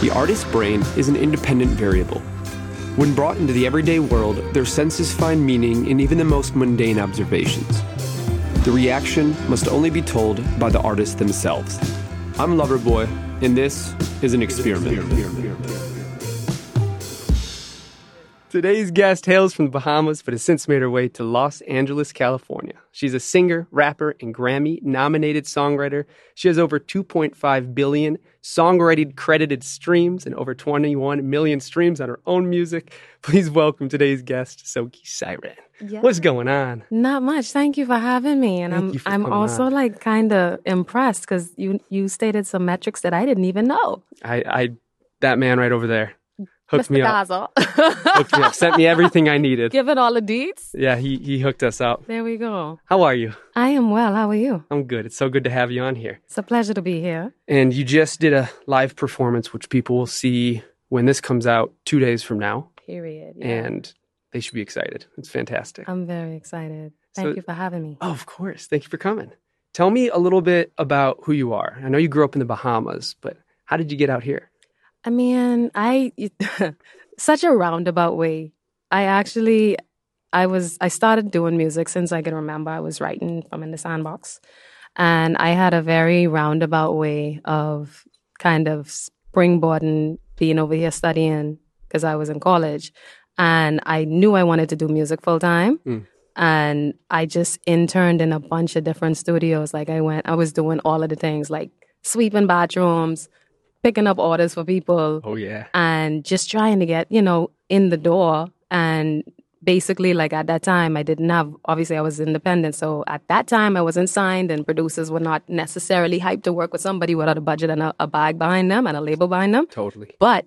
The artist's brain is an independent variable. When brought into the everyday world, their senses find meaning in even the most mundane observations. The reaction must only be told by the artists themselves. I'm Loverboy, and this is an experiment. Today's guest hails from the Bahamas but has since made her way to Los Angeles, California. She's a singer, rapper, and Grammy nominated songwriter. She has over 2.5 billion songwriting credited streams and over 21 million streams on her own music. Please welcome today's guest, Soaky Siren. Yeah. What's going on? Not much. Thank you for having me, and Thank I'm I'm also on. like kind of impressed because you you stated some metrics that I didn't even know. I, I that man right over there hooked Mr. me up. Hooked me up. Sent me everything I needed. Given all the deets. Yeah, he he hooked us up. There we go. How are you? I am well. How are you? I'm good. It's so good to have you on here. It's a pleasure to be here. And you just did a live performance, which people will see when this comes out two days from now, Period. Yeah. and they should be excited. It's fantastic. I'm very excited. Thank So- you for having me. oh, of course. Thank you for coming. Tell me a little bit about who you are. I know you grew up in the Bahamas, but how did you get out here? I mean, I such a roundabout way. I actually I was I started doing music since I can remember. I was writing from in the sandbox. And I had a very roundabout way of kind of springboarding being over here studying because I was in college. And I knew I wanted to do music full time. Mm. And I just interned in a bunch of different studios. Like I went, I was doing all of the things like sweeping bathrooms, picking up orders for people, Oh, yeah. and just trying to get you know in the door. And basically like at that time i didn't have obviously i was independent. So at that time i wasn't signed and producers were not necessarily hyped to work with somebody without a budget and a, a bag behind them and a label behind them. Totally. but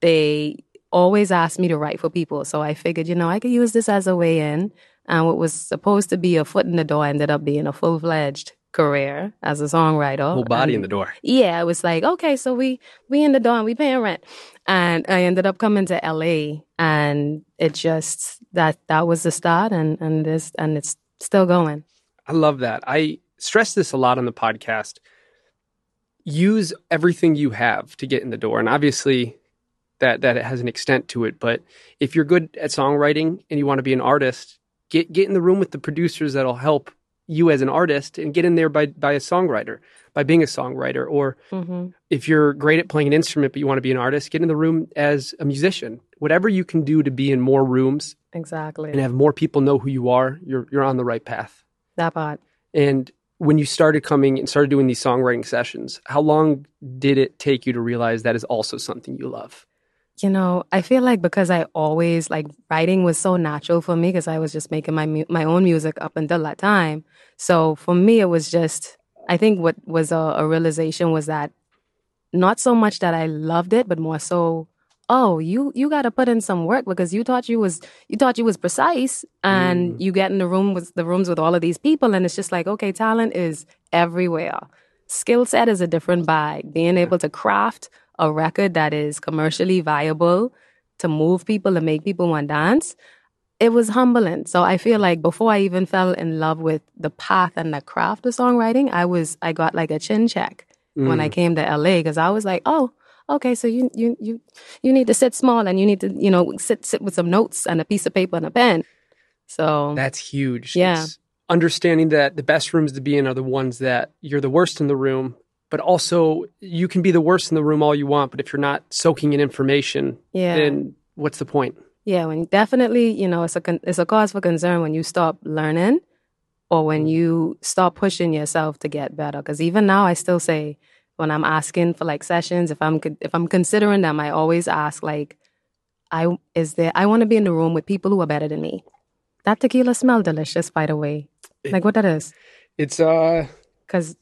they always asked me to write for people. So i figured you know i could use this as a way in. And what was supposed to be a foot in the door ended up being a full-fledged career as a songwriter Whole body in the door. yeah, it was like, okay, so we we in the door and we paying rent. And I ended up coming to LA and it just that that was the start and and this and it's still going. I love that. I stress this a lot on the podcast. Use everything you have to get in the door. And obviously that that it has an extent to it, but if you're good at songwriting and you want to be an artist, get get in the room with the producers that'll help you as an artist and get in there by by a songwriter, by being a songwriter or hmm if you're great at playing an instrument but you want to be an artist, get in the room as a musician. Whatever you can do to be in more rooms Exactly. and have more people know who you are, you're you're on the right path. that part. And when you started coming and started doing these songwriting sessions, how long did it take you to realize that is also something you love? You know, I feel like because I always like writing was so natural for me because I was just making my mu- my own music up until that time. So for me, it was just I think what was a, a realization was that not so much that I loved it, but more so, oh, you you got to put in some work because you thought you was you thought you was precise, and mm. you get in the room with the rooms with all of these people, and it's just like okay, talent is everywhere. Skill set is a different bag. Being able to craft a record that is commercially viable to move people and make people want to dance, it was humbling. So I feel like before I even fell in love with the path and the craft of songwriting, I was I got like a chin check when I mm. came to LA because I was like, oh, okay, so you you you you need to sit small and you need to you know sit sit with some notes and a piece of paper and a pen. So That's huge. Yeah. It's understanding that the best rooms to be in are the ones that you're the worst in the room, but also you can be the worst in the room all you want, but if you're not soaking in information, yeah, then what's the point? yeah, when definitely you know it's a con- it's a cause for concern when you stop learning or when you stop pushing yourself to get better. Because even now, I still say when I'm asking for like sessions, if I'm con- if I'm considering them, I always ask like, I is there I want to be in the room with people who are better than me. That tequila smell delicious, by the way. Like what that is? It's uh Because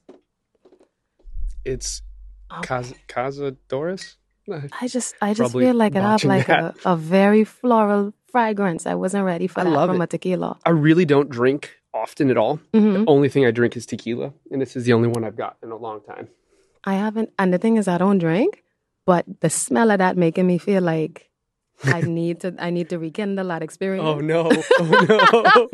it's Oh. Casa Cazadores? I just I just Probably feel like it have like a, a very floral fragrance. I wasn't ready for I that love from it. a tequila. I really don't drink often at all. hmm The only thing I drink is tequila, and this is the only one I've got in a long time. I haven't, and the thing is, I don't drink, but the smell of that making me feel like I need to, I need to rekindle that experience. Oh no! Oh no!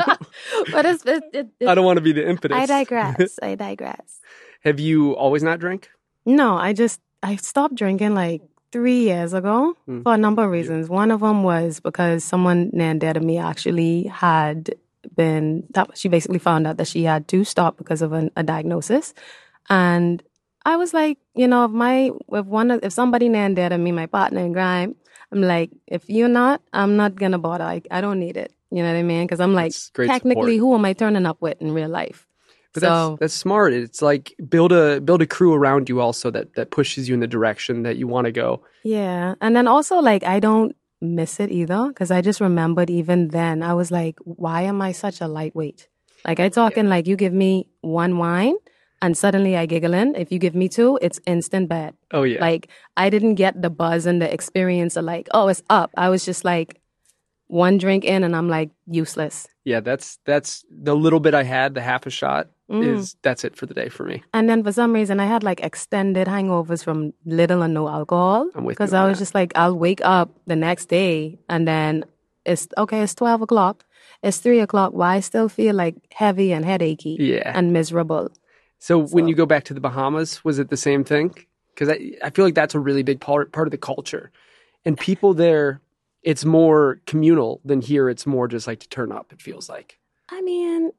but it's, it, it, it, I don't want to be the impetus. I digress. I digress. Have you always not drank? No, I just, I stopped drinking like three years ago Mm. for a number of reasons. One of them was because someone near and dear to me actually had been, that she basically found out that she had to stop because of an, a diagnosis. And I was like, you know, if my, if one of, if somebody near and dear to me, my partner in crime, I'm like, if you're not, I'm not gonna bother. I, I don't need it. You know what I mean? Because I'm like, technically, support. who am I turning up with in real life? But so that's that's smart. It's like build a build a crew around you also that that pushes you in the direction that you want to go. Yeah. And then also, like, I don't miss it either because I just remembered even then, I was like, why am I such a lightweight? Like, I talking like you give me one wine and suddenly I giggle giggling. If you give me two, it's instant bad. Oh yeah. Like, I didn't get the buzz and the experience of like, oh, it's up. I was just like, one drink in and I'm like, useless. yeah, that's that's the little bit I had, the half a shot Mm. is that's it for the day for me. And then for some reason, I had like extended hangovers from little or no alcohol. I'm with you Because I was that. just like, I'll wake up the next day and then it's okay, it's 12 o'clock, it's 3 o'clock. Why I still feel like heavy and headachy Yeah. and miserable. So when you go back to the Bahamas, was it the same thing? Because I, I feel like that's a really big part part of the culture, and people there, it's more communal than here. It's more just like to turn up. It feels like. I mean,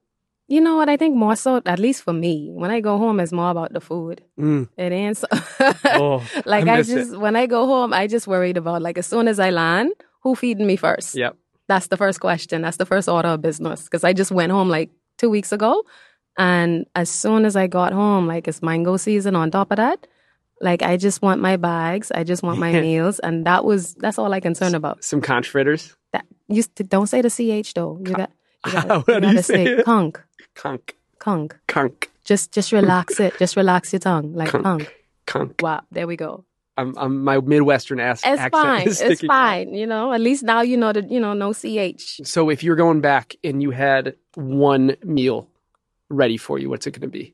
you know what? I think more so, at least for me, when I go home, it's more about the food. Mm. It ain't so. Oh, like I I, miss it. just when I go home, I just worried about like as soon as I land, who feeding me first? Yep. That's the first question. That's the first order of business. Because I just went home like two weeks ago, and as soon as I got home, like it's mango season. On top of that, like I just want my bags. I just want my meals, and that was that's all I concerned about. Some conch fritters. That you st- don't say the ch though. You got. You do you gotta say conch, Conch. conch. Conch. Just, just relax it. Just relax your tongue, like Conch. conch. Conch. Wow, there we go. I'm, I'm my Midwestern ass It's accent fine. It's out. fine. You know, at least now you know that you know no ch. So if you're going back and you had one meal ready for you, what's it going to be?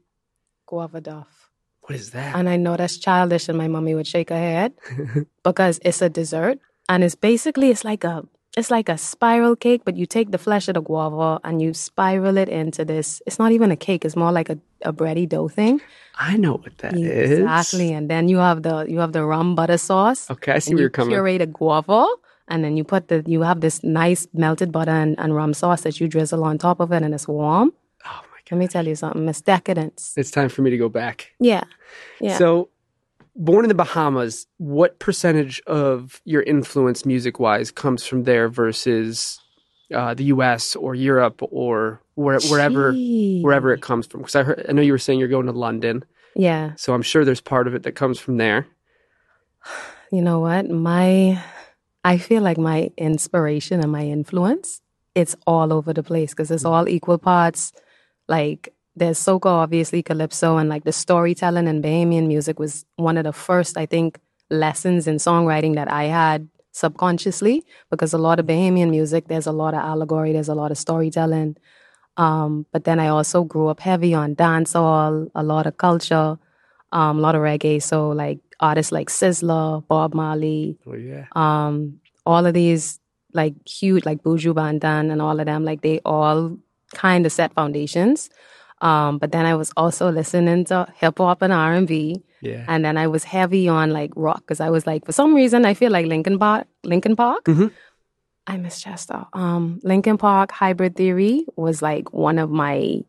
Guava duff. What is that? And I know that's childish, and my mommy would shake her head because it's a dessert, and it's basically it's like a it's like a spiral cake, but you take the flesh of the guava and you spiral it into this. It's not even a cake; it's more like a, a bready dough thing. I know what that is. exactly, and then you have the you have the rum butter sauce. Okay, I see where you you're coming. puree the guava, and then you put the you have this nice melted butter and, and rum sauce that you drizzle on top of it, and it's warm. Oh my god! Let me tell you something, it's decadence. It's time for me to go back. Yeah, yeah. So, born in the Bahamas, what percentage of your influence music wise comes from there versus uh, the U.S. or Europe or where, wherever Gee. wherever it comes from? Because I heard, I know you were saying you're going to London, Yeah, so I'm sure there's part of it that comes from there. you know what? My, I feel like my inspiration and my influence, it's all over the place because it's all equal parts. Like there's soca, obviously calypso, and like the storytelling and Bahamian music was one of the first, I think, lessons in songwriting that I had subconsciously because a lot of Bahamian music, there's a lot of allegory, there's a lot of storytelling. Um, but then I also grew up heavy on dancehall, a lot of culture, um, a lot of reggae. So like artists like Sizzla, Bob Marley, Oh yeah, um, all of these like huge, like Buju Banton and all of them, like they all kind of set foundations. Um, but then I was also listening to hip hop and R and B, yeah. and then I was heavy on like rock because I was like, for some reason, I feel like Linkin Park. Linkin Park. Mhm. I miss Chester. Um, Linkin Park Hybrid Theory was like one of my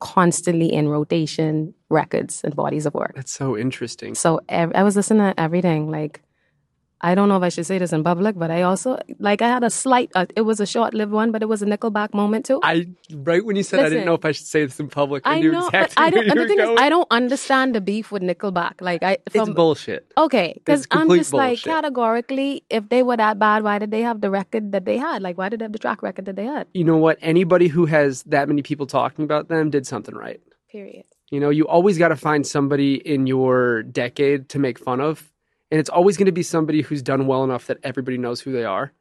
constantly in rotation records and bodies of work. That's so interesting. So ev- I was listening to everything. Like, I don't know if I should say this in public, but I also like I had a slight. Uh, it was a short-lived one, but it was a Nickelback moment too. I right when you said I didn't know if I should say this in public. I, I knew know, exactly I don't. the thing going. is, I don't understand the beef with Nickelback. Like, I it's from bullshit. okay, because I'm just like categorically, if they were that bad, why did they have the record that they had? Like, why did they have the track record that they had? You know what? Anybody who has that many people talking about them did something right. Period. You know, you always got to find somebody in your decade to make fun of. And it's always going to be somebody who's done well enough that everybody knows who they are.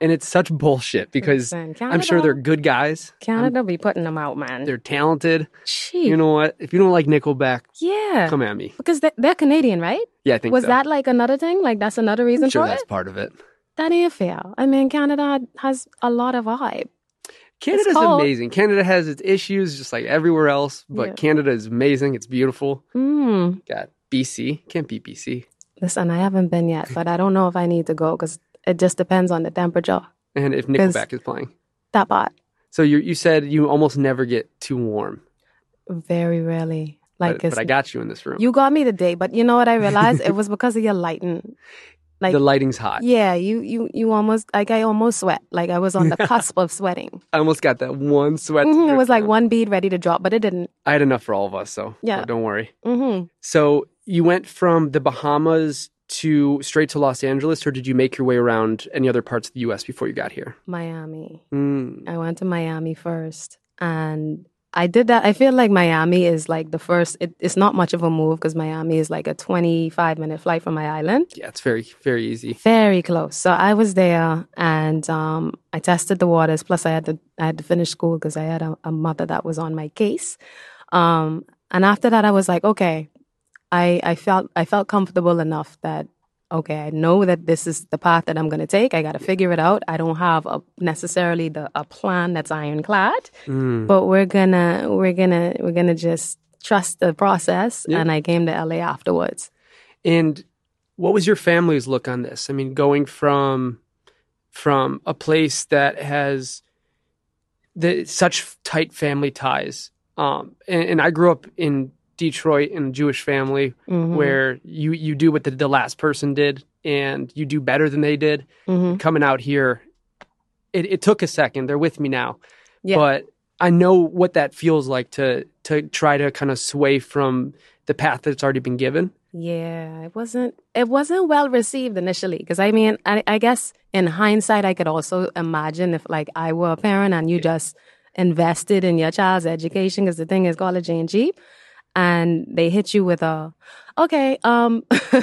And it's such bullshit because Listen, I'm sure they're good guys. Canada be putting them out, man. They're talented. Cheap. You know what? If you don't like Nickelback, yeah. come at me. Because they, they're Canadian, right? Yeah, I think Was so. that like another thing? Like that's another reason I'm sure for that's it? part of it. That ain't fair. I mean, Canada has a lot of vibe. Canada's amazing. Canada has its issues just like everywhere else, but Yeah. Canada is amazing. It's beautiful. Mm. Got BC. Can't beat BC. Listen, I haven't been yet, but I don't know if I need to go because it just depends on the temperature. And if Nickelback is playing. That part. So you you said you almost never get too warm. Very rarely. Like, but, but I got you in this room. you got me today, but you know what I realized? it was because of your lighting. Like the lighting's hot. Yeah, you you you almost like I almost sweat. Like I was on the cusp of sweating. I almost got that one sweat. Mhm, It was like one bead ready to drop, but it didn't. I had enough for all of us, so Yeah. don't worry. hmm So you went from the Bahamas to straight to Los Angeles, or did you make your way around any other parts of the U.S. before you got here? Miami. Mm. I went to Miami first, and I did that. I feel like Miami is like the first. It, it's not much of a move because Miami is like a twenty-five minute flight from my island. Yeah, it's very very easy. Very close. So I was there, and um, I tested the waters. Plus, I had to I had to finish school because I had a, a mother that was on my case. Um, and after that, I was like, okay, I I felt I felt comfortable enough that okay, I know that this is the path that I'm going to take. I got to figure it out. I don't have a, necessarily the a plan that's ironclad, Mm. but we're gonna we're gonna we're gonna just trust the process. Yeah. And I came to LA afterwards. And what was your family's look on this? I mean, going from from a place that has the such tight family ties. Um, and, and I grew up in Detroit in a Jewish family Mhm. where you you do what the, the last person did and you do better than they did. Mhm. Coming out here, it, it took a second. They're with me now, Yeah. but I know what that feels like to to try to kind of sway from the path that's already been given. Yeah, it wasn't it wasn't well received initially because I mean I, I guess in hindsight I could also imagine if like I were a parent and you just invested in your child's education because the thing is college ain't cheap and they hit you with a okay um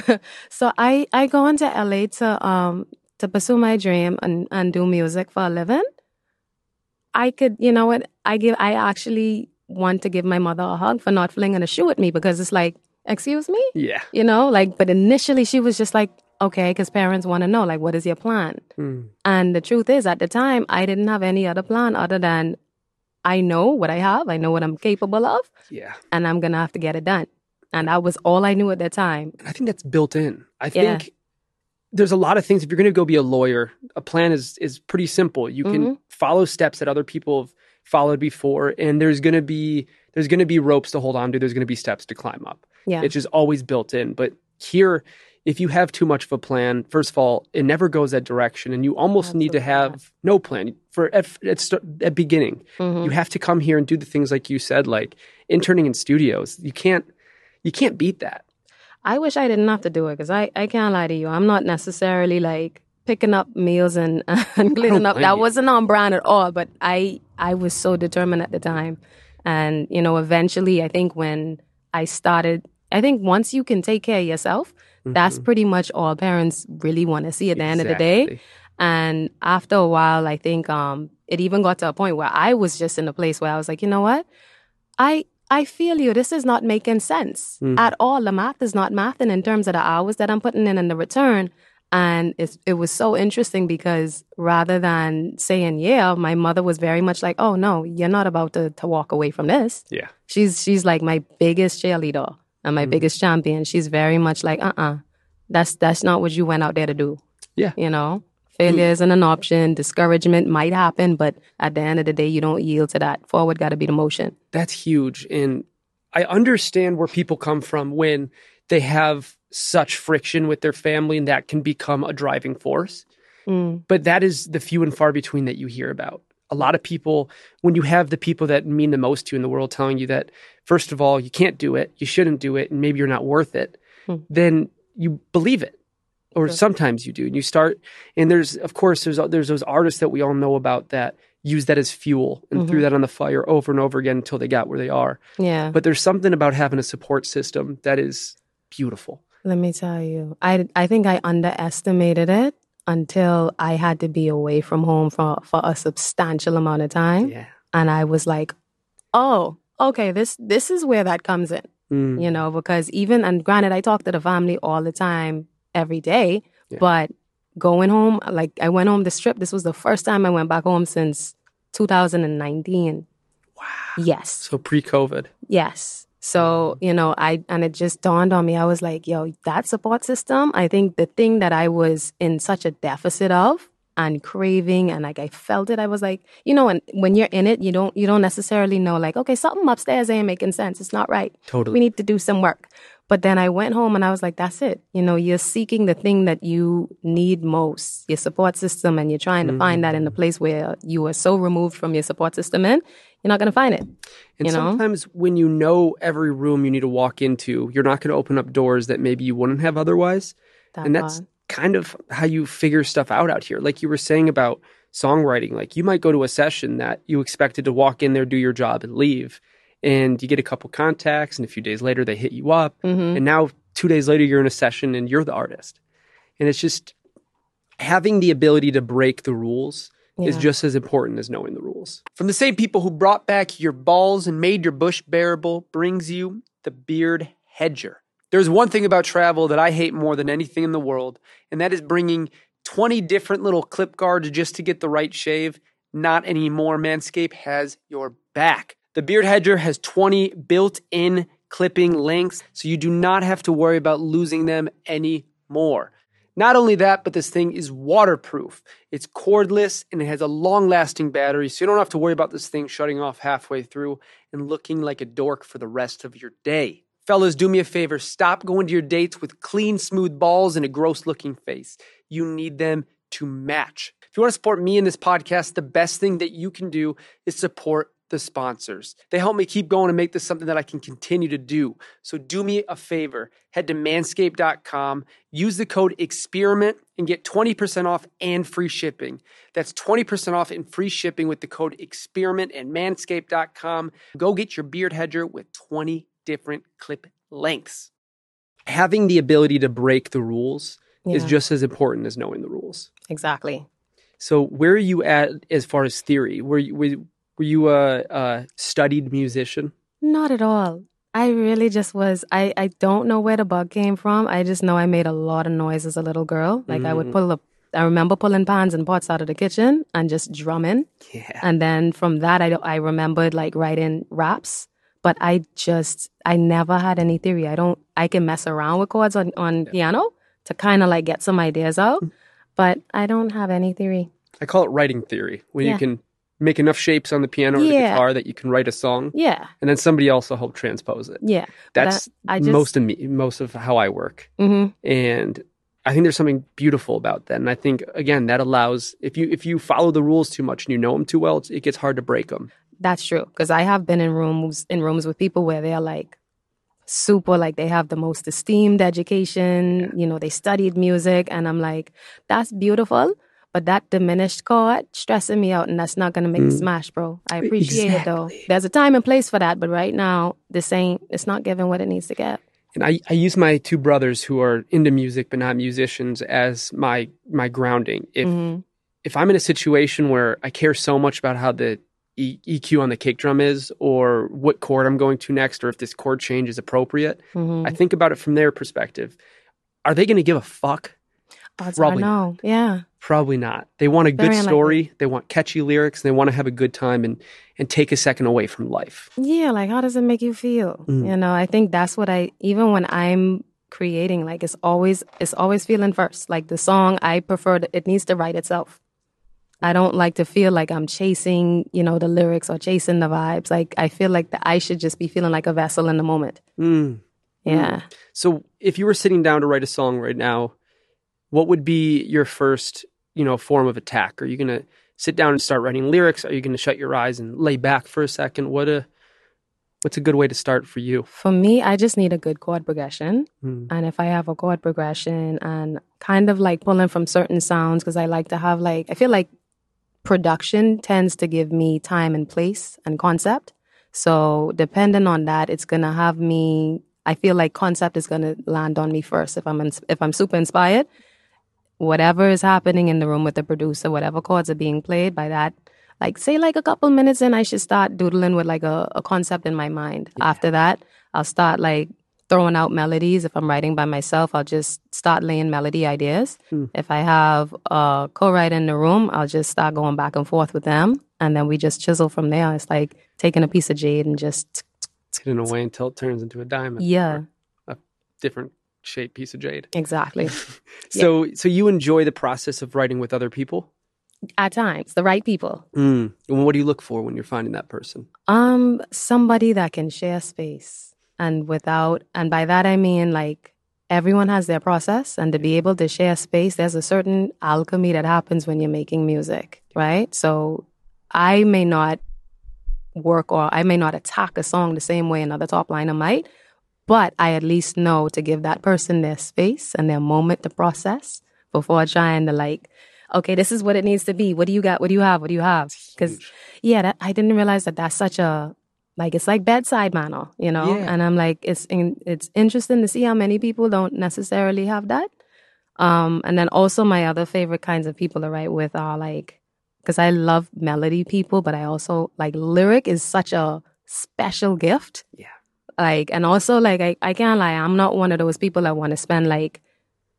so I I go into LA to um to pursue my dream and and do music for a living. I could you know what I give I actually want to give my mother a hug for not flinging a shoe at me because it's like excuse me Yeah. you know like but initially she was just like okay because parents want to know like what is your plan Mm. and the truth is at the time i didn't have any other plan other than i know what i have i know what i'm capable of Yeah. and i'm gonna have to get it done and that was all i knew at that time I think that's built in. I Yeah. think there's a lot of things. If you're going to go be a lawyer, a plan is is pretty simple. You can Mm-hmm. follow steps that other people have followed before, and there's going to be there's going to be ropes to hold on to. There's going to be steps to climb up. yeah It's just always built in. But here, if you have too much of a plan, first of all, it never goes that direction, and you almost need to Absolutely have no plan for at at, at beginning. Mhm. You have to come here and do the things like you said, like interning in studios. You can't you can't beat that. i wish i didn't have to do it because I, I can't lie to you i'm not necessarily like picking up meals and, and cleaning up that you. wasn't on brand at all but i i was so determined at the time and you know eventually i think when i started i think once you can take care of yourself that's pretty much all parents really want to see at the end of the day Exactly. And after a while i think um it even got to a point where i was just in a place where i was like you know what? I i feel you. This is not making sense Mm. at all. The math is not mathing in terms of the hours that i'm putting in and the return. And it's, it was so interesting because rather than saying yeah my mother was very much like oh no you're not about to, to walk away from this. Yeah. she's she's like my biggest cheerleader and Mm. my biggest champion. She's very much like uh-uh. That's that's not what you went out there to do. Yeah. you know failure isn't an option discouragement might happen but at the end of the day you don't yield to that forward got to be the motion That's huge. And I understand where people come from when they have such friction with their family and that can become a driving force. Mm. But that is the few and far between that you hear about. A lot of people, when you have the people that mean the most to you in the world telling you that, first of all, you can't do it, you shouldn't do it, and maybe you're not worth it, Hmm. then you believe it. Or sometimes you do. And you start, and there's, of course, there's, there's those artists that we all know about that use that as fuel and threw that on the fire over and over again until they got where they are. yeah But there's something about having a support system that is beautiful. let me tell you i i think i underestimated it until i had to be away from home for for a substantial amount of time Yeah. and i was like oh okay this this is where that comes in Mm. you know, because even, and granted, I talk to the family all the time, every day, Yeah. but going home, like I went home the trip, this was the first time I went back home since 2019. Wow. Yes, So pre COVID. yes. So, mm-hmm. you know, I, and it just dawned on me. I was like, yo, that support system, I think the thing that I was in such a deficit of and craving and like I felt it, I was like, you know, and when you're in it, you don't, you don't necessarily know like, okay, something upstairs ain't making sense. It's not right. Totally. We need to do some work. But then I went home and I was like, that's it. You know, you're seeking the thing that you need most, your support system, and you're trying to mm-hmm. find that in a mm. place where you are so removed from your support system in, you're not going to find it. And you know? sometimes when you know every room you need to walk into, you're not going to open up doors that maybe you wouldn't have otherwise. That and that's kind of how you figure stuff out out here. Like you were saying about songwriting, like you might go to a session that you expected to walk in there, do your job, and leave and you get a couple contacts and a few days later they hit you up. Mm-hmm. and now two days later you're in a session and you're the artist. And it's just having the ability to break the rules yeah. is just as important as knowing the rules. From the same people who brought back your balls and made your bush bearable brings you the beard hedger. There's one thing about travel that i hate more than anything in the world and that is bringing 20 different little clip guards just to get the right shave. Not anymore. Manscaped has your back the Beard Hedger has 20 built in clipping lengths, so you do not have to worry about losing them anymore. Not only that, but this thing is waterproof. It's cordless and it has a long lasting battery, so you don't have to worry about this thing shutting off halfway through and looking like a dork for the rest of your day. Fellas, do me a favor stop going to your dates with clean, smooth balls and a gross looking face. You need them to match. If you want to support me in this podcast, the best thing that you can do is support the sponsors. They help me keep going and make this something that I can continue to do. So do me a favor, head to manscaped.com, use the code experiment and get 20% off and free shipping. That's 20% off and free shipping with the code experiment and manscaped.com. Go get your beard hedger with 20 different clip lengths. Having the ability to break the rules yeah. is just as important as knowing the rules. Exactly. So, where are you at as far as theory? Were you, were, were you a, a studied musician? Not at all. I really just was. I, I don't know where the bug came from. I just know I made a lot of noise as a little girl. Like mm. I would mm. pull up. I remember pulling pans and pots out of the kitchen and just drumming. Yeah. And then from that, I I remembered like writing raps. But I just I never had any theory. I don't. I can mess around with chords on on yeah. piano to kind of like get some ideas out. Mm. But I don't have any theory. I call it writing theory when yeah. you can make enough shapes on the piano or the guitar that you can write a song. Yeah. And then somebody else will help transpose it. Yeah. That's I just, most of me, most of how I work. Mm-hmm. And I think there's something beautiful about that. And I think again that allows if you if you follow the rules too much and you know them too well, it gets hard to break them. That's true because I have been in rooms in rooms with people where they're like super like they have the most esteemed education, yeah. you know, they studied music and I'm like that's beautiful but that diminished chord stressing me out, and that's not gonna make mm. me smash, bro. I appreciate exactly. it though. There's a time and place for that, but right now, this ain't. It's not giving what it needs to get. And I, I use my two brothers who are into music but not musicians as my my grounding. If mm-hmm. if I'm in a situation where I care so much about how the e- EQ on the kick drum is, or what chord I'm going to next, or if this chord change is appropriate, mm-hmm. I think about it from their perspective. Are they going to give a fuck? Probably no. Yeah. Probably not. They want a Very good story. Unlikely. They want catchy lyrics. They want to have a good time and and take a second away from life. Yeah, like how does it make you feel? Mm. You know, I think that's what I even when I'm creating, like it's always it's always feeling first. Like the song, I prefer to, it needs to write itself. I don't like to feel like I'm chasing, you know, the lyrics or chasing the vibes. Like I feel like the, I should just be feeling like a vessel in the moment. Mm. Yeah. Mm. So if you were sitting down to write a song right now, what would be your first, you know, form of attack? Are you going to sit down and start writing lyrics? Are you going to shut your eyes and lay back for a second? What a what's a good way to start for you? For me, I just need a good chord progression. Mm. And if I have a chord progression and kind of like pulling from certain sounds because I like to have like I feel like production tends to give me time and place and concept. So depending on that, it's gonna have me. I feel like concept is gonna land on me first if I'm if I'm super inspired whatever is happening in the room with the producer, whatever chords are being played by that, like say like a couple minutes in, I should start doodling with like a, a concept in my mind. Yeah. After that, I'll start like throwing out melodies. If I'm writing by myself, I'll just start laying melody ideas. Hmm. If I have a co-writer in the room, I'll just start going back and forth with them. And then we just chisel from there. It's like taking a piece of jade and just hidden away until it turns into a diamond. Yeah, a different shaped piece of jade. exactly. So, so you enjoy the process of writing with other people. At times, the right people. Mm. And what do you look for when you're finding that person? Um, somebody that can share space and without, and by that I mean like everyone has their process, and to be able to share space, there's a certain alchemy that happens when you're making music, right? So I may not work or I may not attack a song the same way another top liner might, but I at least know to give that person their space and their moment to process before trying to like, okay, this is what it needs to be. What do you got? What do you have? What do you have? Because yeah, that, I didn't realize that that's such a like it's like bedside manner, you know. Yeah. And I'm like, it's in, it's interesting to see how many people don't necessarily have that. Um, and then also my other favorite kinds of people to write with are like, because I love melody people, but I also like lyric is such a special gift. Yeah. Like, and also like I, I can't lie, I'm not one of those people that want to spend like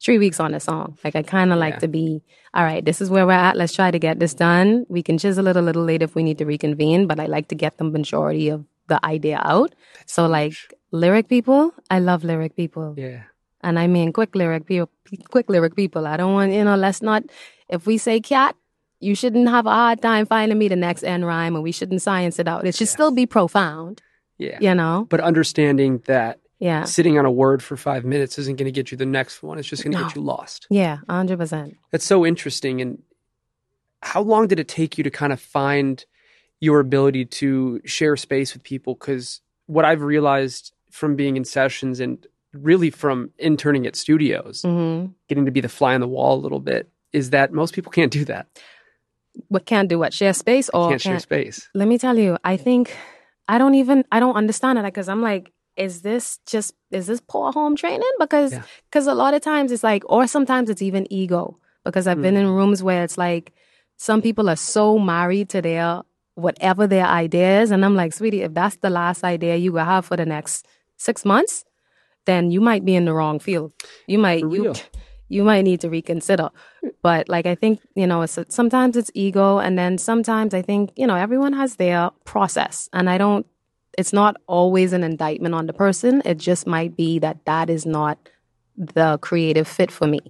three weeks on a song. Like I kind of Yeah. like to be, all right, this is where we're at. Let's try to get this done. We can chisel it a little later if we need to reconvene, but I like to get the majority of the idea out. so like lyric people, I love lyric people. Yeah. And I mean quick lyric people, quick lyric people. I don't want, you know, let's not, if we say cat, you shouldn't have a hard time finding me the next end rhyme and we shouldn't science it out. It should still be profound, Yeah. you know? But understanding that Yeah. sitting on a word for five minutes isn't going to get you the next one. It's just going to No. get you lost. Yeah, 100%. That's so interesting. And how long did it take you to kind of find your ability to share space with people? Because what I've realized from being in sessions and really from interning at studios, hmm getting to be the fly on the wall a little bit, is that most people can't do that. What can't do what? Share space or can't share space. Let me tell you, I think I don't even I don't understand it because I'm like, is this just is this poor home training? Because Yeah. because a lot of times it's like, or sometimes it's even ego. Because I've been in mm. rooms where it's like some people are so married to their whatever their idea is, and I'm like, sweetie, if that's the last idea you will have for the next six months, then you might be in the wrong field. You might you. You might need to reconsider. But like I think you know, it's, sometimes it's ego, and then sometimes I think you know everyone has their process, and I don't. It's not always an indictment on the person. It just might be that that is not the creative fit for me.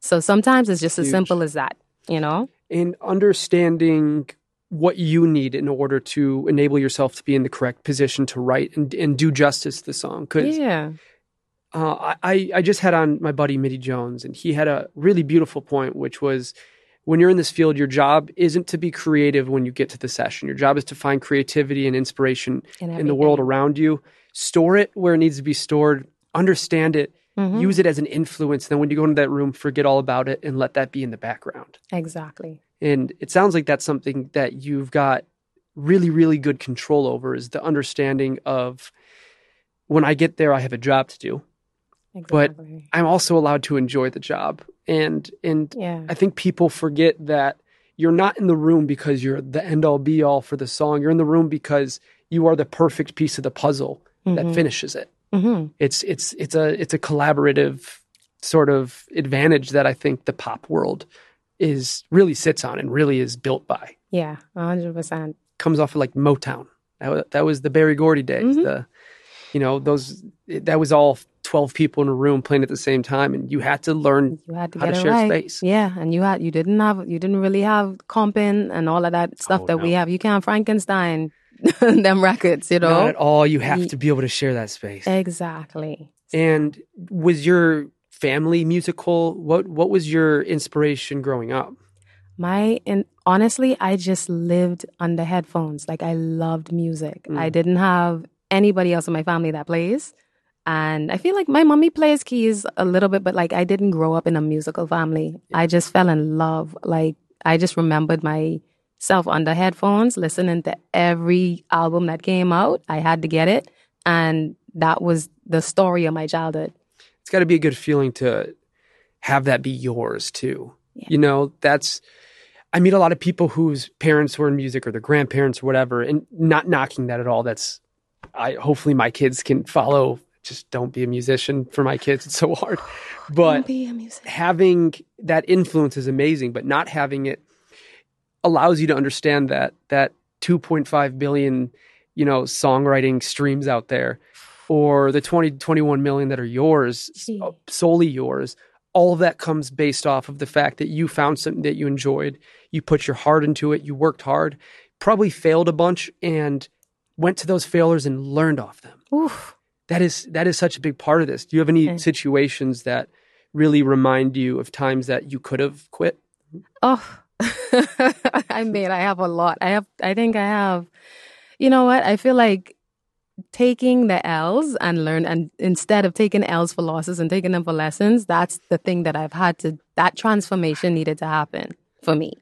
So sometimes it's just as simple as that. You know. And understanding what you need in order to enable yourself to be in the correct position to write and, and do justice to the song. Because Yeah. Uh, I, I just had on my buddy Mitty Jones, and he had a really beautiful point, which was when you're in this field, your job isn't to be creative when you get to the session. Your job is to find creativity and inspiration in the world around you, store it where it needs to be stored, understand it, Mhm. use it as an influence. Then when you go into that room, forget all about it and let that be in the background. Exactly. And it sounds like that's something that you've got really, really good control over is the understanding of when I get there, I have a job to do. But- I'm also allowed to enjoy the job. And and yeah. I think people forget that you're not in the room because you're the end all be all for the song. You're in the room because you are the perfect piece of the puzzle that Mhm. finishes it. Mhm. It's it's it's a it's a collaborative sort of advantage that I think the pop world is really sits on and really is built by. Yeah. hundred percent. Comes off of like Motown. That was, that was the Berry Gordy days. Mhm. The you know those that was all 12 people in a room playing at the same time and you had to learn You had to how to share right. space. Yeah, and you had you didn't have you didn't really have comping and all of that stuff Oh, that we have. You can't Frankenstein them records, you know. Not at all. You have to be able to share that space. Exactly. And was your family musical? What what was your inspiration growing up? My and honestly, I just lived under headphones. Like I loved music. Mm. I didn't have anybody else in my family that plays. And I feel like my mommy plays keys a little bit, but like I didn't grow up in a musical family. I just fell in love. Like I just remembered myself under headphones, listening to every album that came out. I had to get it. And that was the story of my childhood. It's got to be a good feeling to have that be yours too. Yeah. You know, that's I meet a lot of people whose parents were in music or their grandparents or whatever, and not knocking that at all. That's I hopefully my kids can follow. Just don't be a musician for my kids. It's so hard. But Don't be a musician. having that influence is amazing, but not having it allows you to understand that that 2.5 billion you know, songwriting streams out there or the 20 21 million that are yours, Gee. Uh, solely yours. All of that comes based off of the fact that you found something that you enjoyed, you put your heart into it, you worked hard, probably failed a bunch and went to those failures and learned off them. Oof. That is that is such a big part of this. Do you have any Okay. situations that really remind you of times that you could have quit? Oh, I mean, I have a lot. I have, I think I have, you know what? I feel like taking the L's and learn, and instead of taking L's for losses and taking them for lessons, that's the thing that I've had to, that transformation needed to happen for me.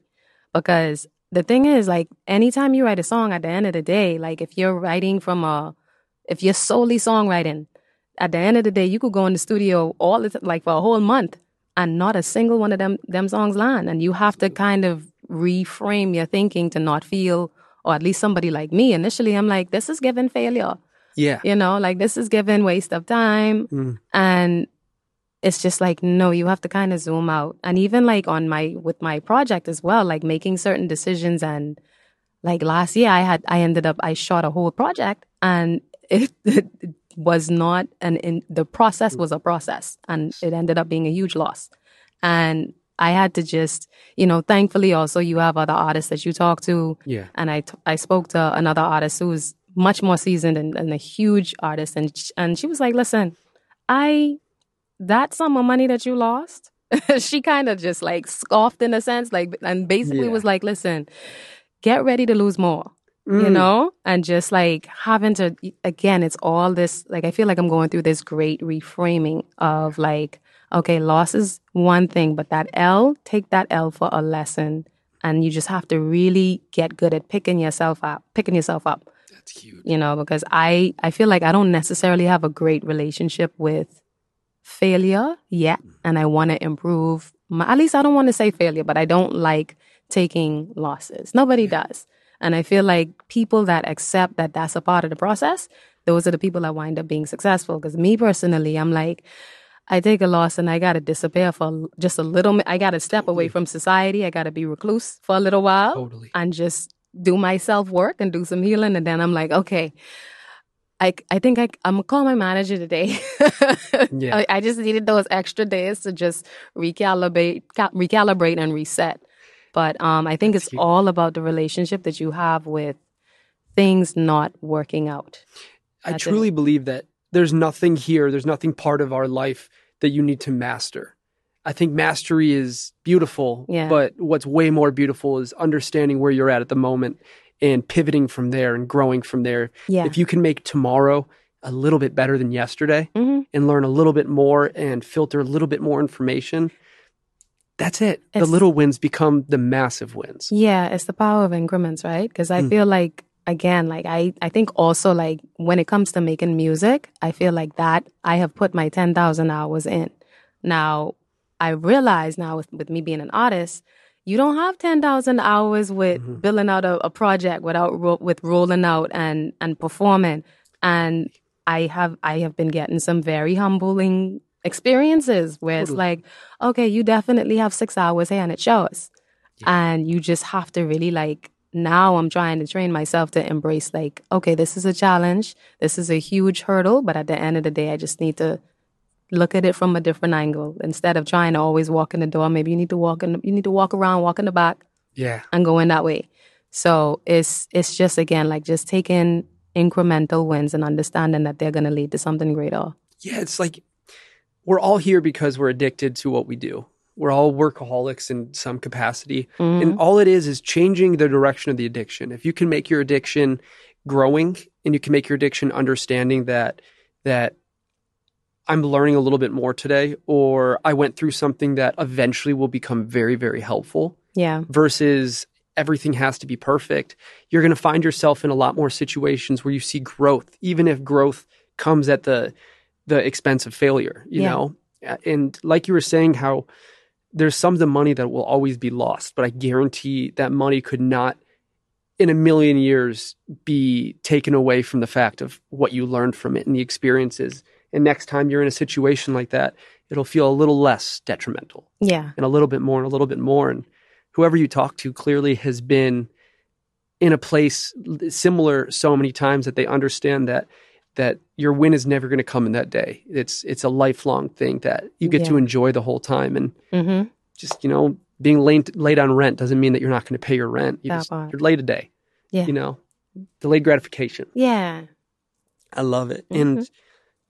Because the thing is, like, anytime you write a song at the end of the day, like, if you're writing from a, if you're solely songwriting, at the end of the day, you could go in the studio all the t- like for a whole month and not a single one of them them songs land. And you have to kind of reframe your thinking to not feel, or at least somebody like me. Initially, I'm like, this is given failure. Yeah. You know, like this is given waste of time. Mm. And it's just like, no, you have to kind of zoom out. And even like on my with my project as well, like making certain decisions and like last year I had I ended up I shot a whole project and it, it was not an in the process was a process and it ended up being a huge loss. And I had to just, you know, thankfully also you have other artists that you talk to Yeah. and I, t- I spoke to another artist who's much more seasoned and, and a huge artist and sh- and she was like listen i that sum of money that you lost she kind of just like scoffed in a sense like and basically Yeah. was like listen get ready to lose more you Mm. know? And just like having to again it's all this like i feel like i'm going through this great reframing of like okay loss is one thing but that l take that l for a lesson. And you just have to really get good at picking yourself up picking yourself up. That's huge. you know because i i feel like i don't necessarily have a great relationship with failure yet and i want to improve my, at least i don't want to say failure but i don't like taking losses. Nobody does and i feel like people that accept that that's a part of the process those are the people that wind up being successful because me personally i'm like I take a loss and I got to disappear for just a little bit. I got to step away from society. I got to be recluse for a little while Totally. and just do my self work and do some healing. And then I'm like, okay, I, I think I, I'm gonna call my manager today. Yeah. I, I just needed those extra days to just recalibrate, ca- recalibrate and reset. But um, I think it's all about the relationship that you have with things not working out. I it. truly believe that there's nothing here, there's nothing part of our life that you need to master. I think mastery is beautiful, Yeah. but what's way more beautiful is understanding where you're at at the moment and pivoting from there and growing from there. Yeah. If you can make tomorrow a little bit better than yesterday hmm and learn a little bit more and filter a little bit more information, that's it. the little wins become the massive wins. Yeah, it's the power of increments, right? Because I Mm. feel like again, like I, I think also like when it comes to making music, I feel like that I have put my ten thousand hours in. Now I realize now with, with me being an artist, you don't have ten thousand hours with Mhm. building out a, a project without ro- with rolling out and and performing. And I have I have been getting some very humbling experiences where it's like, okay, you definitely have six hours here and it shows. And you just have to really like now I'm trying to train myself to embrace like, okay, this is a challenge. This is a huge hurdle, but at the end of the day, I just need to look at it from a different angle instead of trying to always walk in the door. Maybe you need to walk in, the, you need to walk around, walk in the back Yeah. and go in that way. So it's, it's just again, like just taking incremental wins and understanding that they're going to lead to something greater. Yeah, it's like we're all here because we're addicted to what we do. We're all workaholics in some capacity. Mhm. And all it is is changing the direction of the addiction. If you can make your addiction growing and you can make your addiction understanding that that I'm learning a little bit more today or I went through something that eventually will become very very helpful yeah. versus everything has to be perfect, you're going to find yourself in a lot more situations where you see growth, even if growth comes at the the expense of failure. You Yeah. know, and like you were saying, how there's sums of the money that will always be lost, but I guarantee that money could not, in a million years, be taken away from the fact of what you learned from it and the experiences. And next time you're in a situation like that, it'll feel a little less detrimental Yeah. and a little bit more and a little bit more. And whoever you talk to clearly has been in a place similar so many times that they understand that that your win is never going to come in that day. It's it's a lifelong thing that you get to enjoy the whole time, and Mm-hmm. just you know being late late on rent doesn't mean that you're not going to pay your rent. You just, you're late a day. Yeah. You know, delayed gratification. Yeah. I love it. Mm-hmm. And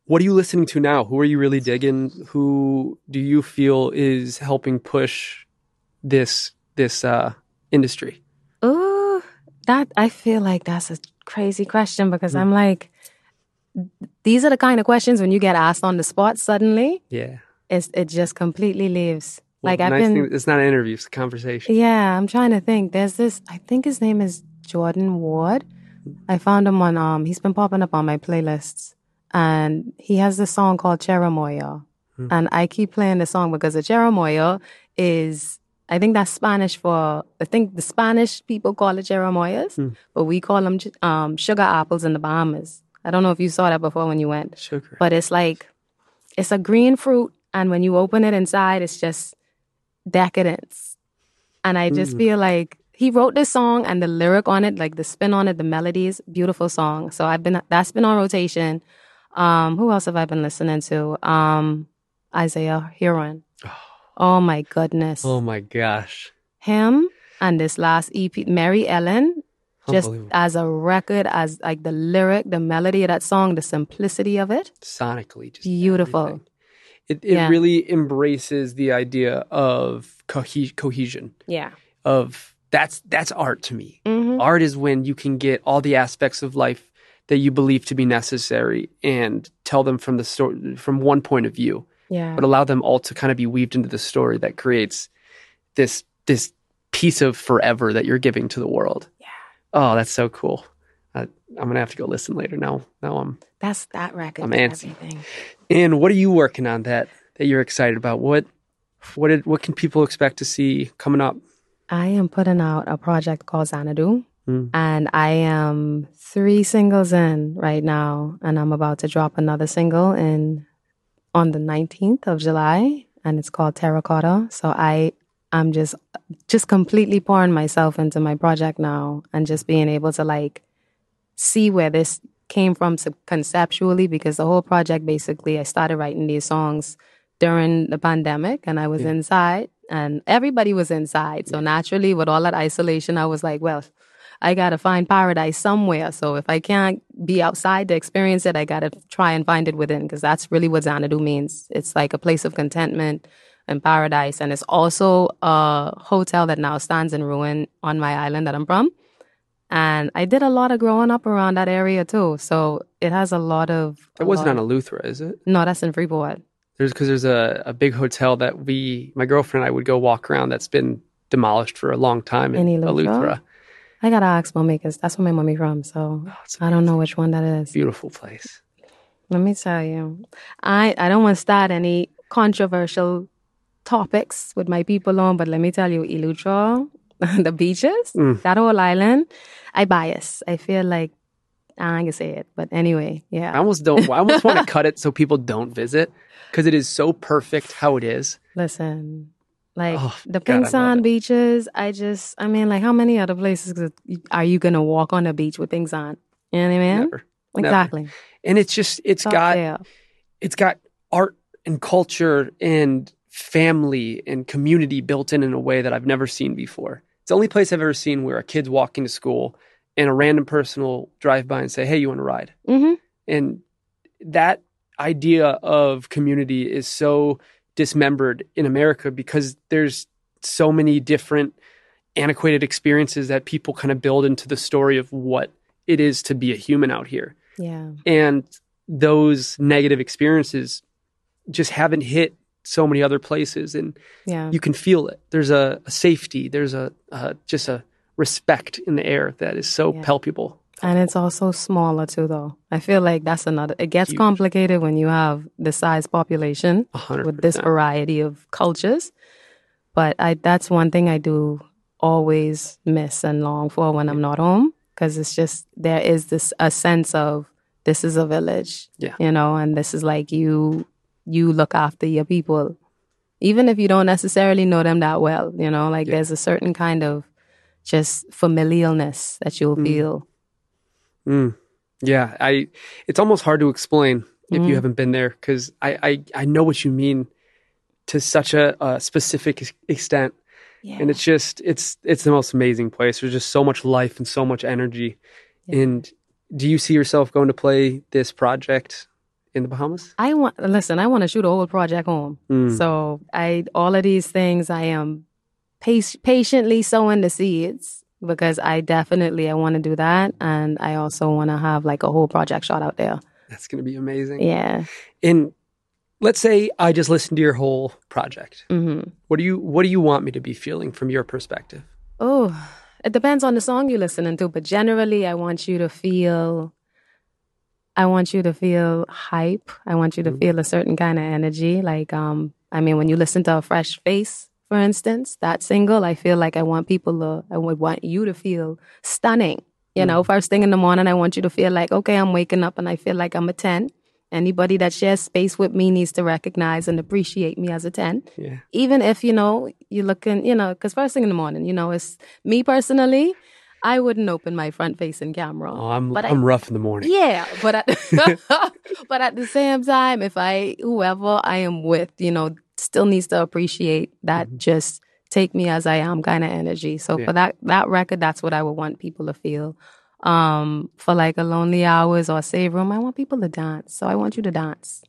what are you listening to now? Who are you really digging? Who do you feel is helping push this this uh, industry? Ooh, that I feel like that's a crazy question because I'm like, these are the kind of questions when you get asked on the spot suddenly, Yeah. it's, it just completely leaves. Well, like I've nice been, thing, it's not an interview; it's a conversation. yeah, I'm trying to think. There's this. I think his name is Jordan Ward. I found him on. Um, he's been popping up on my playlists, and he has this song called Cherimoya, and I keep playing the song because the Cherimoya is. I think that's Spanish for. I think the Spanish people call it Cherimoyas, but we call them um, sugar apples in the Bahamas. I don't know if you saw that before when you went, Sugar. but it's like it's a green fruit, and when you open it inside, it's just decadence. And I just feel like he wrote this song and the lyric on it, like the spin on it, the melodies, beautiful song. So I've been that's been on rotation. Um, who else have I been listening to? Um, Isaiah Huron. Oh my goodness. Oh my gosh! Him and this last EP, Mary Ellen, just as a record, as like the lyric, the melody of that song, the simplicity of it. Sonically, just Beautiful. everything. It it Yeah. really embraces the idea of cohe- cohesion. Yeah. Of that's that's art to me. hmm Art is when you can get all the aspects of life that you believe to be necessary and tell them from the story from one point of view, Yeah. but allow them all to kind of be weaved into the story that creates this this piece of forever that you're giving to the world. Yeah. Oh, that's so cool. Uh, I'm gonna have to go listen later. Now, now I'm. That's that record. I'm did antsy. everything. And what are you working on that that you're excited about? What what did what can people expect to see coming up? I am putting out a project called Xanadu. Mm. And I am three singles in right now. And I'm about to drop another single in on the 19th of July. And it's called Terracotta. So I I'm just just completely pouring myself into my project now and just being able to like see where this came from conceptually because the whole project basically I started writing these songs during the pandemic and I was Yeah. inside and everybody was inside. So naturally with all that isolation I was like, well, I got to find paradise somewhere. So if I can't be outside to experience it, I got to try and find it within because that's really what Xanadu means. It's like a place of contentment and paradise. And it's also a hotel that now stands in ruin on my island that I'm from. And I did a lot of growing up around that area too. So it has a lot of. That wasn't on Eleuthera, is it? No, that's in Freeport. There's because there's a, a big hotel that we, my girlfriend and I would go walk around that's been demolished for a long time in, In Eleuthera? Eleuthera. I got to ask mommy because that's where my mommy from. So Oh, I don't know which one that is. Beautiful place. Let me tell you, I, I don't want to start any controversial topics with my people on, but let me tell you, Eleuthera, the beaches, Mm. that whole island, I bias. I feel like I gonna say it, but anyway, yeah. I almost don't. I almost want to cut it so people don't visit because it is so perfect how it is. Listen, like Oh, the God, I love pink sand it. beaches, I just, I mean, like how many other places are you gonna walk on the beach with pink sand? You know what I mean? Never. never. Exactly. And it's just it's It's got there. it's got art and culture and family and community built in in a way that I've never seen before. It's the only place I've ever seen where a kid's walking to school and a random person will drive by and say, "Hey, you want to ride?" hmm And that idea of community is so dismembered in America because there's so many different antiquated experiences that people kind of build into the story of what it is to be a human out here Yeah. and those negative experiences just haven't hit so many other places and Yeah. you can feel it there's a, a safety there's a, a just a respect in the air that is so Yeah. palpable And it's also smaller too, though. I feel like that's another. It gets Huge. complicated when you have the size population a hundred with this variety of cultures. But I, that's one thing I do always miss and long for when I'm not home because it's just there is this a sense of this is a village, Yeah. you know, and this is like you you look after your people, even if you don't necessarily know them that well, you know, like Yeah. there's a certain kind of just familialness that you'll Mm. feel. Mm. Yeah, I. It's almost hard to explain if Mhm. you haven't been there because I, I I know what you mean to such a, a specific extent, Yeah. and it's just it's it's the most amazing place. There's just so much life and so much energy. Yeah. And do you see yourself going to play this project in the Bahamas? I want listen. I want to shoot a whole project home. Mm. So I all of these things I am patiently sowing the seeds because I definitely I want to do that, and I also want to have like a whole project shot out there. That's going to be amazing. Yeah. And let's say I just listened to your whole project. hmm What do you What do you want me to be feeling from your perspective? Oh, it depends on the song you're listening to, but generally, I want you to feel. I want you to feel hype. I want you to Mhm. feel a certain kind of energy. Like, um, I mean, when you listen to a fresh face, for instance, that single, I feel like I want people to, I would want you to feel stunning. You know, first thing in the morning, I want you to feel like, okay, I'm waking up and I feel like I'm a 10. Anybody that shares space with me needs to recognize and appreciate me as a 10 Yeah. even if you know you're looking you know because first thing in the morning you know it's me personally i wouldn't open my front facing camera Oh, I'm But I- I'm rough in the morning. yeah but at, but at the same time if i whoever i am with you know still needs to appreciate that just take me as i am kind of energy so Yeah. for that that record that's what i would want people to feel um for like a lonely hours or save room i want people to dance so i want you to dance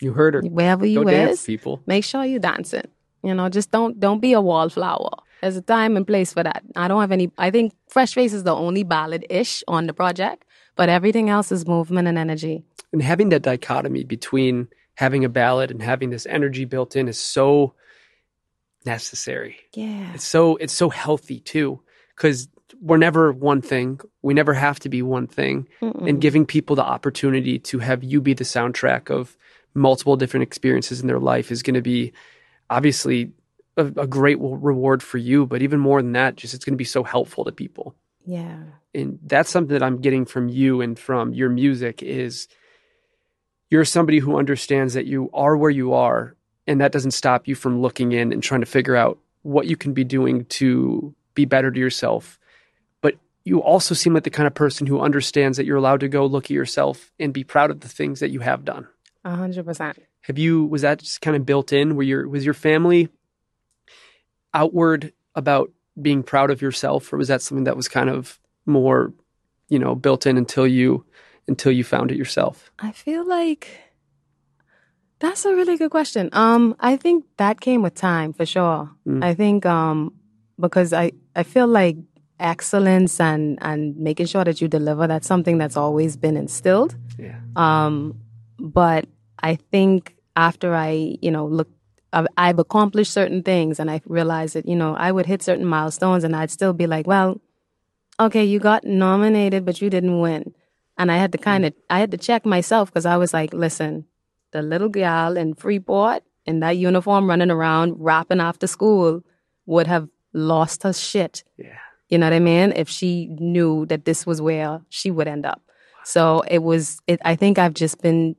You heard her. wherever you Go is dance, people. make sure you dancing. You know, just don't don't be a wallflower. There's a time and place for that. I don't have any. I think Fresh Face is the only ballad ish on the project, but everything else is movement and energy. And having that dichotomy between having a ballad and having this energy built in is so necessary. Yeah, It's so it's so healthy too because we're never one thing. We never have to be one thing. Mm-mm. And giving people the opportunity to have you be the soundtrack of multiple different experiences in their life is going to be obviously a, a great reward for you. But even more than that, just it's going to be so helpful to people. yeah, and that's something that I'm getting from you and from your music is you're somebody who understands that you are where you are and that doesn't stop you from looking in and trying to figure out what you can be doing to be better to yourself but you also seem like the kind of person who understands that you're allowed to go look at yourself and be proud of the things that you have done a hundred percent. have you was that just kind of built in where your was your family outward about being proud of yourself or was that something that was kind of more you know built in until you until you found it yourself I feel like that's a really good question. Um, I think that came with time for sure. Mm. I think um because I I feel like excellence and and making sure that you deliver that's something that's always been instilled. yeah Um, but I think after I, you know, look, I've, I've accomplished certain things and I realized that, you know, I would hit certain milestones and I'd still be like, well, okay, you got nominated, but you didn't win. And I had to kind of, I had to check myself because I was like, listen, the little gal in Freeport in that uniform running around rapping after school would have lost her shit yeah you know what I mean? If she knew that this was where she would end up. So it was, it, I think I've just been,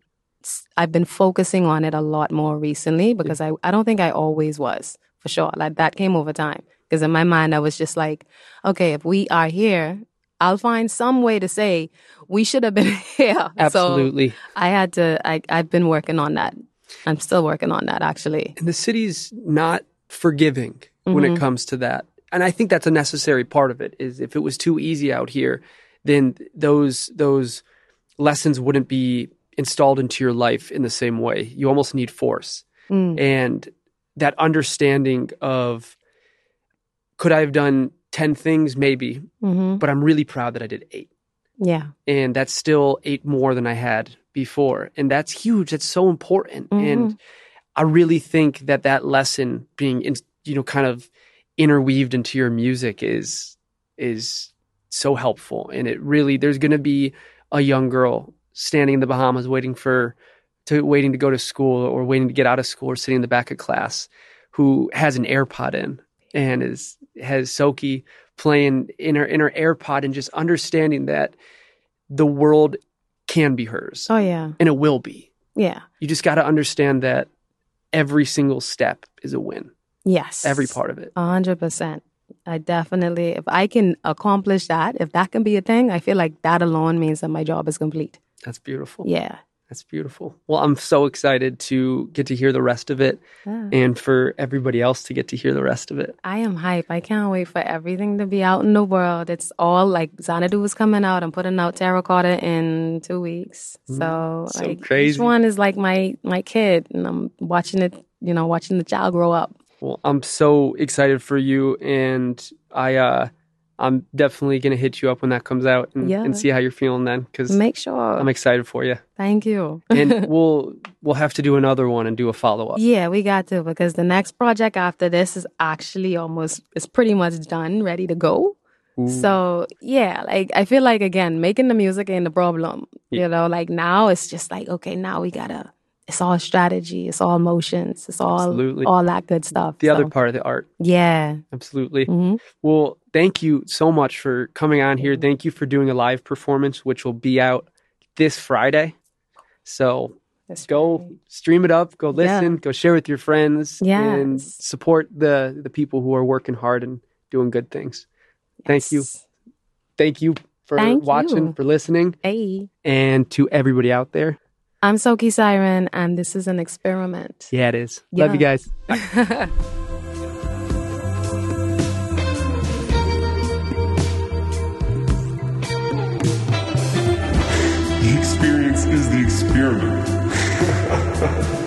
I've been focusing on it a lot more recently because I, I don't think I always was for sure. Like that came over time because in my mind, I was just like, okay, if we are here, I'll find some way to say we should have been here. So absolutely I had to, I, I've been working on that. I'm still working on that actually. and the city's not forgiving when it Mhm. comes to that and i think that's a necessary part of it is if it was too easy out here then those those lessons wouldn't be installed into your life in the same way. You almost need force. Mm. and that understanding of could I have done 10 things? Maybe. Hmm but I'm really proud that I did 8 Yeah. and that's still 8 more than I had before. And that's huge. That's so important. Mhm. and I really think that that lesson being in, you know kind of interweaved into your music is is so helpful. And it really there's going to be a young girl standing in the Bahamas waiting for to waiting to go to school or waiting to get out of school or sitting in the back of class who has an AirPod in and is has Soaky playing in her in her AirPod and just understanding that the world can be hers Oh yeah. and it will be. Yeah. You just got to understand that every single step is a win. Yes. Every part of it. A hundred percent. I definitely, if I can accomplish that, if that can be a thing, I feel like that alone means that my job is complete. That's beautiful. Yeah. That's beautiful. Well, I'm so excited to get to hear the rest of it yeah. and for everybody else to get to hear the rest of it. I am hype. I can't wait for everything to be out in the world. It's all like Xanadu is coming out. I'm putting out Terracotta in two weeks. So, so like crazy. each one is like my my kid and I'm watching it, you know, watching the child grow up. Well, I'm so excited for you and I uh I'm definitely gonna hit you up when that comes out and, Yeah. and see how you're feeling then because Make sure. I'm excited for you. Thank you. And we'll we'll have to do another one and do a follow up. Yeah, we got to because the next project after this is actually almost it's pretty much done, ready to go. So yeah, like I feel like again, making the music ain't the problem. Yeah. You know, like now it's just like, okay, now we gotta it's all strategy, it's all emotions, it's all Absolutely. all that good stuff. The other part of the art. Yeah. Absolutely. hmm Well, thank you so much for coming on here. Thank you for doing a live performance, which will be out this Friday. So That's go right. stream it up, go Yeah. listen, go share with your friends, and support the the people who are working hard and doing good things. Thank you. Thank you for Thank watching, you. for listening, Hey. and to everybody out there. I'm Soaky Siren and this is an experiment. Yeah, it is. Love you guys. The experience is the experiment.